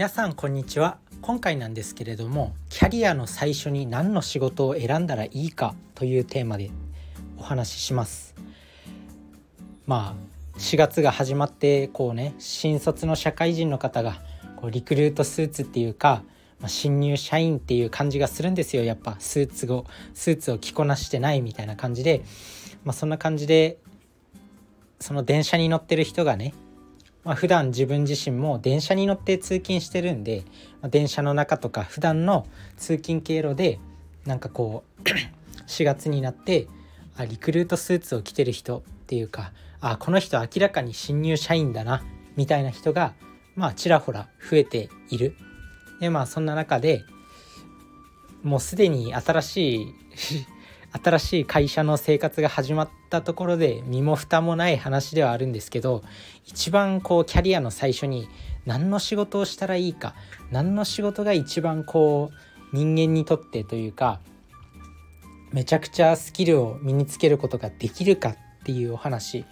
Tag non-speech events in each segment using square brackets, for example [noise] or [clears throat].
皆さんこんにちは。今回なんですけれどもキャリアの最初に何の仕事を選んだらいいかというテーマでお話しします。まあ4月が始まってこうね新卒の社会人の方がこうリクルートスーツっていうか、まあ、新入社員っていう感じがするんですよ。やっぱスーツをスーツを着こなしてないみたいな感じで、まあ、そんな感じでその電車に乗ってる人がねまあ、普段自分自身も電車に乗って通勤してるんで、まあ、電車の中とか普段の通勤経路でなんかこう [clears throat] 4月になってあリクルートスーツを着てる人っていうかあこの人明らかに新入社員だなみたいな人がまあちらほら増えている。でまあそんな中でもうすでに新しい新しい会社の生活が始まったところで身も蓋もない話ではあるんですけど一番こうキャリアの最初に何の仕事をしたらいいか何の仕事が一番こう人間にとってというかめちゃくちゃスキルを身につけることができるかっていうお話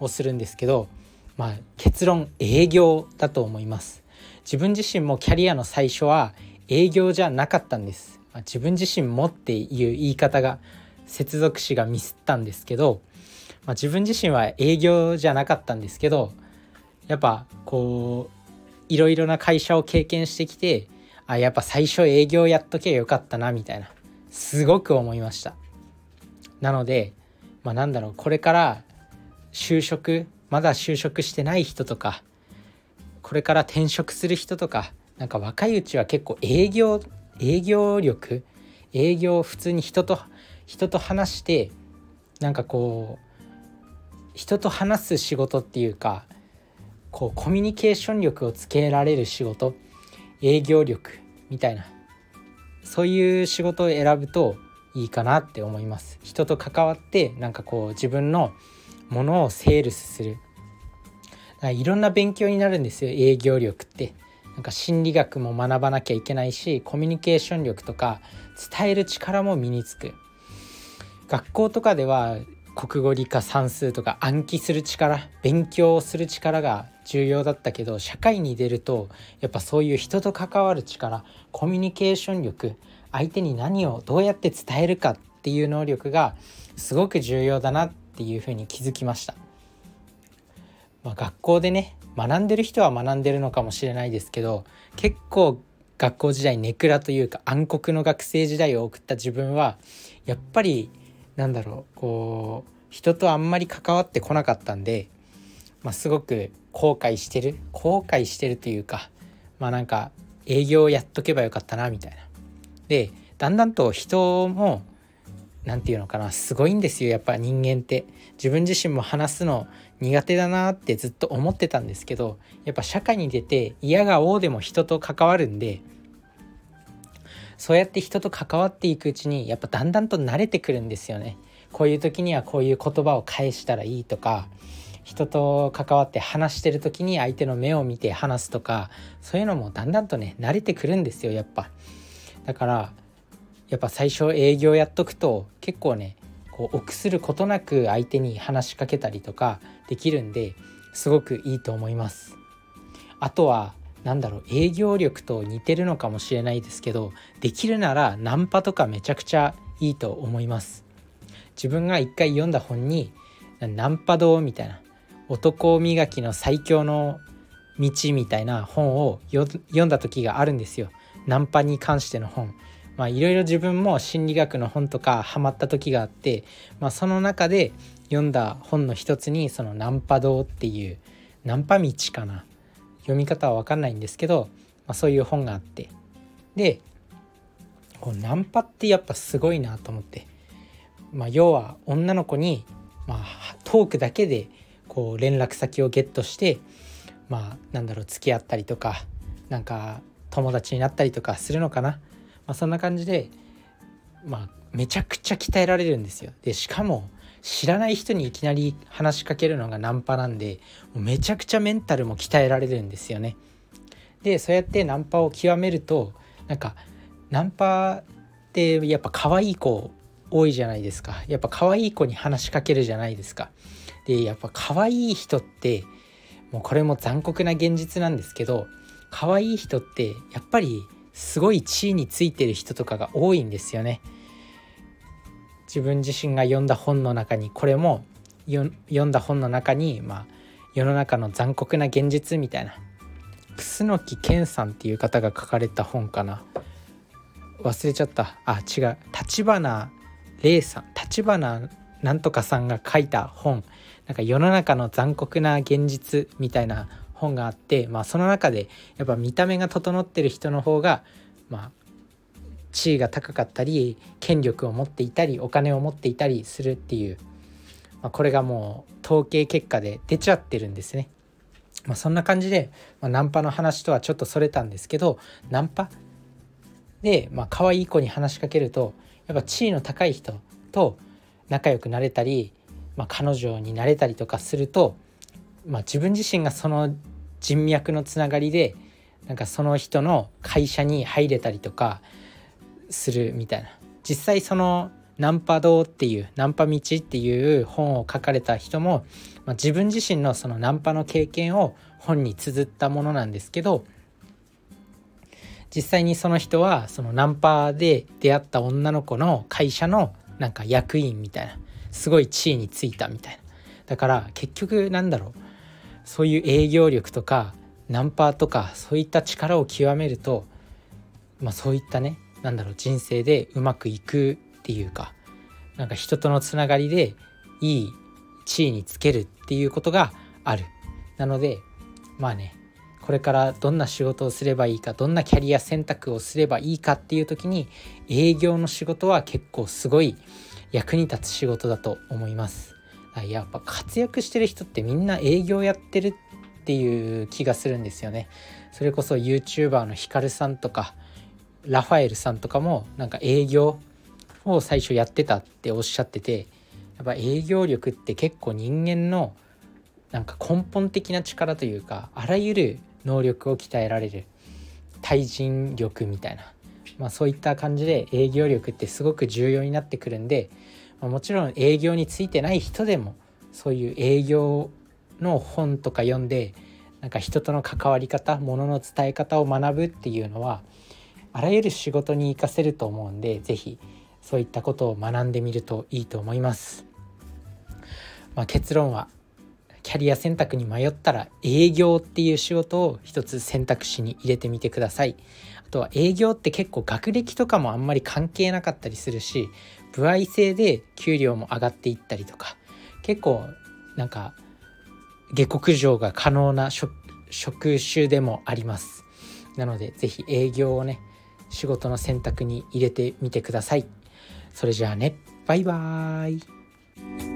をするんですけど、まあ、結論営業だと思います。自分自身もキャリアの最初は営業じゃなかったんです、まあ、自分自身もっていう言い方が接続詞がミスったんですけど、まあ、自分自身は営業じゃなかったんですけどやっぱこういろいろな会社を経験してきてあやっぱ最初営業やっとけばよかったなみたいなすごく思いました。なのでまあなんだろうこれから就職まだ就職してない人とかこれから転職する人とかなんか若いうちは結構営業営業力営業普通に人と人と話してなんかこう人と話す仕事っていうかこうコミュニケーション力をつけられる仕事営業力みたいなそういう仕事を選ぶといいかなって思います。人と関わってなんかこう自分のものをセールスする。いろんな勉強になるんですよ営業力って。なんか心理学も学ばなきゃいけないしコミュニケーション力とか伝える力も身につく。学校とかでは国語理科算数とか暗記する力勉強する力が重要だったけど社会に出るとやっぱそういう人と関わる力コミュニケーション力相手に何をどうやって伝えるかっていう能力がすごく重要だなっていうふうに気づきました。まあ、学校でね学んでる人は学んでるのかもしれないですけど結構学校時代ネクラというか暗黒の学生時代を送った自分はやっぱりなんだろうこう人とあんまり関わってこなかったんで、まあ、すごく後悔してる後悔してるというかまあなんか営業やっとけばよかったなみたいな。でだんだんと人も何て言うのかなすごいんですよやっぱ人間って自分自身も話すの苦手だなってずっと思ってたんですけどやっぱ社会に出て嫌が王でも人と関わるんでそうやって人と関わっていくうちにやっぱだんだんと慣れてくるんですよね。こういう時にはこういう言葉を返したらいいとか人と関わって話してる時に相手の目を見て話すとかそういうのもだんだんとね慣れてくるんですよやっぱ。だからやっぱ最初営業やっとくと結構ねこう臆することなく相手に話しかけたりとかできるんですごくいいと思います。あとはなんだろう営業力と似てるのかもしれないですけどできるならナンパとかめちゃくちゃいいと思います。自分が一回読んだ本にナンパ道みたいな男磨きの最強の道みたいな本を読んだ時があるんですよ。ナンパに関しての本。まあいろいろ自分も心理学の本とかハマった時があって、まあ、その中で読んだ本の一つにそのナンパ道っていうナンパ道かな。読み方は分かんないんですけど、まあ、そういう本があって。でこうナンパってやっぱすごいなと思って、まあ、要は女の子に、まあ、トークだけでこう連絡先をゲットしてまあなんだろう付き合ったりとかなんか友達になったりとかするのかな、まあ、そんな感じで、まあ、めちゃくちゃ鍛えられるんですよ。でしかも知らない人にいきなり話しかけるのがナンパなんでめちゃくちゃメンタルも鍛えられるんですよね。でそうやってナンパを極めるとなんかナンパってやっぱ可愛い子多いじゃないですかやっぱ可愛い子に話しかけるじゃないですか。でやっぱ可愛い人ってもうこれも残酷な現実なんですけど可愛い人ってやっぱりすごい地位についてる人とかが多いんですよね。自分自身が読んだ本の中にこれも読んだ本の中に、まあ、世の中の残酷な現実みたいな楠木健さんっていう方が書かれた本かな。忘れちゃった。あ違う。立花玲さん。立花なんとかさんが書いた本。なんか世の中の残酷な現実みたいな本があって、まあ、その中でやっぱ見た目が整ってる人の方が、まあ、地位が高かったり権力を持っていたりお金を持っていたりするっていう、まあ、これがもう統計結果で出ちゃってるんですね。まあ、そんな感じで、まあ、ナンパの話とはちょっとそれたんですけどナンパ？で、まあ可愛い子に話しかけるとやっぱ地位の高い人と仲良くなれたり、まあ、彼女になれたりとかすると、まあ、自分自身がその人脈のつながりでなんかその人の会社に入れたりとかするみたいな。実際そのナンパ道っていうナンパ道っていう本を書かれた人も、まあ、自分自身のそのナンパの経験を本に綴ったものなんですけど実際にその人はそのナンパで出会った女の子の会社のなんか役員みたいなすごい地位についたみたいな。だから結局なんだろう。そういう営業力とかナンパとかそういった力を極めると、まあ、そういったねなんだろう人生でうまくいくっていうかなんか人とのつながりでいい地位につけるっていうことがあるなのでまあねこれからどんな仕事をすればいいかどんなキャリア選択をすればいいかっていう時に営業の仕事は結構すごい役に立つ仕事だと思います。やっぱ活躍してる人ってみんな営業やってるっていう気がするんですよね。それこそ YouTuber のヒカルさんとかラファエルさんとかもなんか営業を最初やってたっておっしゃっててやっぱ営業力って結構人間のなんか根本的な力というかあらゆる能力を鍛えられる対人力みたいな、まあ、そういった感じで営業力ってすごく重要になってくるんで、まあ、もちろん営業についてない人でもそういう営業の本とか読んでなんか人との関わり方ものの伝え方を学ぶっていうのはあらゆる仕事に活かせると思うんで是非そういったことを学んでみるといいと思います。まあ、結論はキャリア選択に迷ったら営業っていう仕事を一つ選択肢に入れてみてください。あとは営業って結構学歴とかもあんまり関係なかったりするし歩合制で給料も上がっていったりとか結構なんか下克上が可能な職種でもあります。なので是非営業をね仕事の選択に入れてみてください。それじゃあねバイバーイ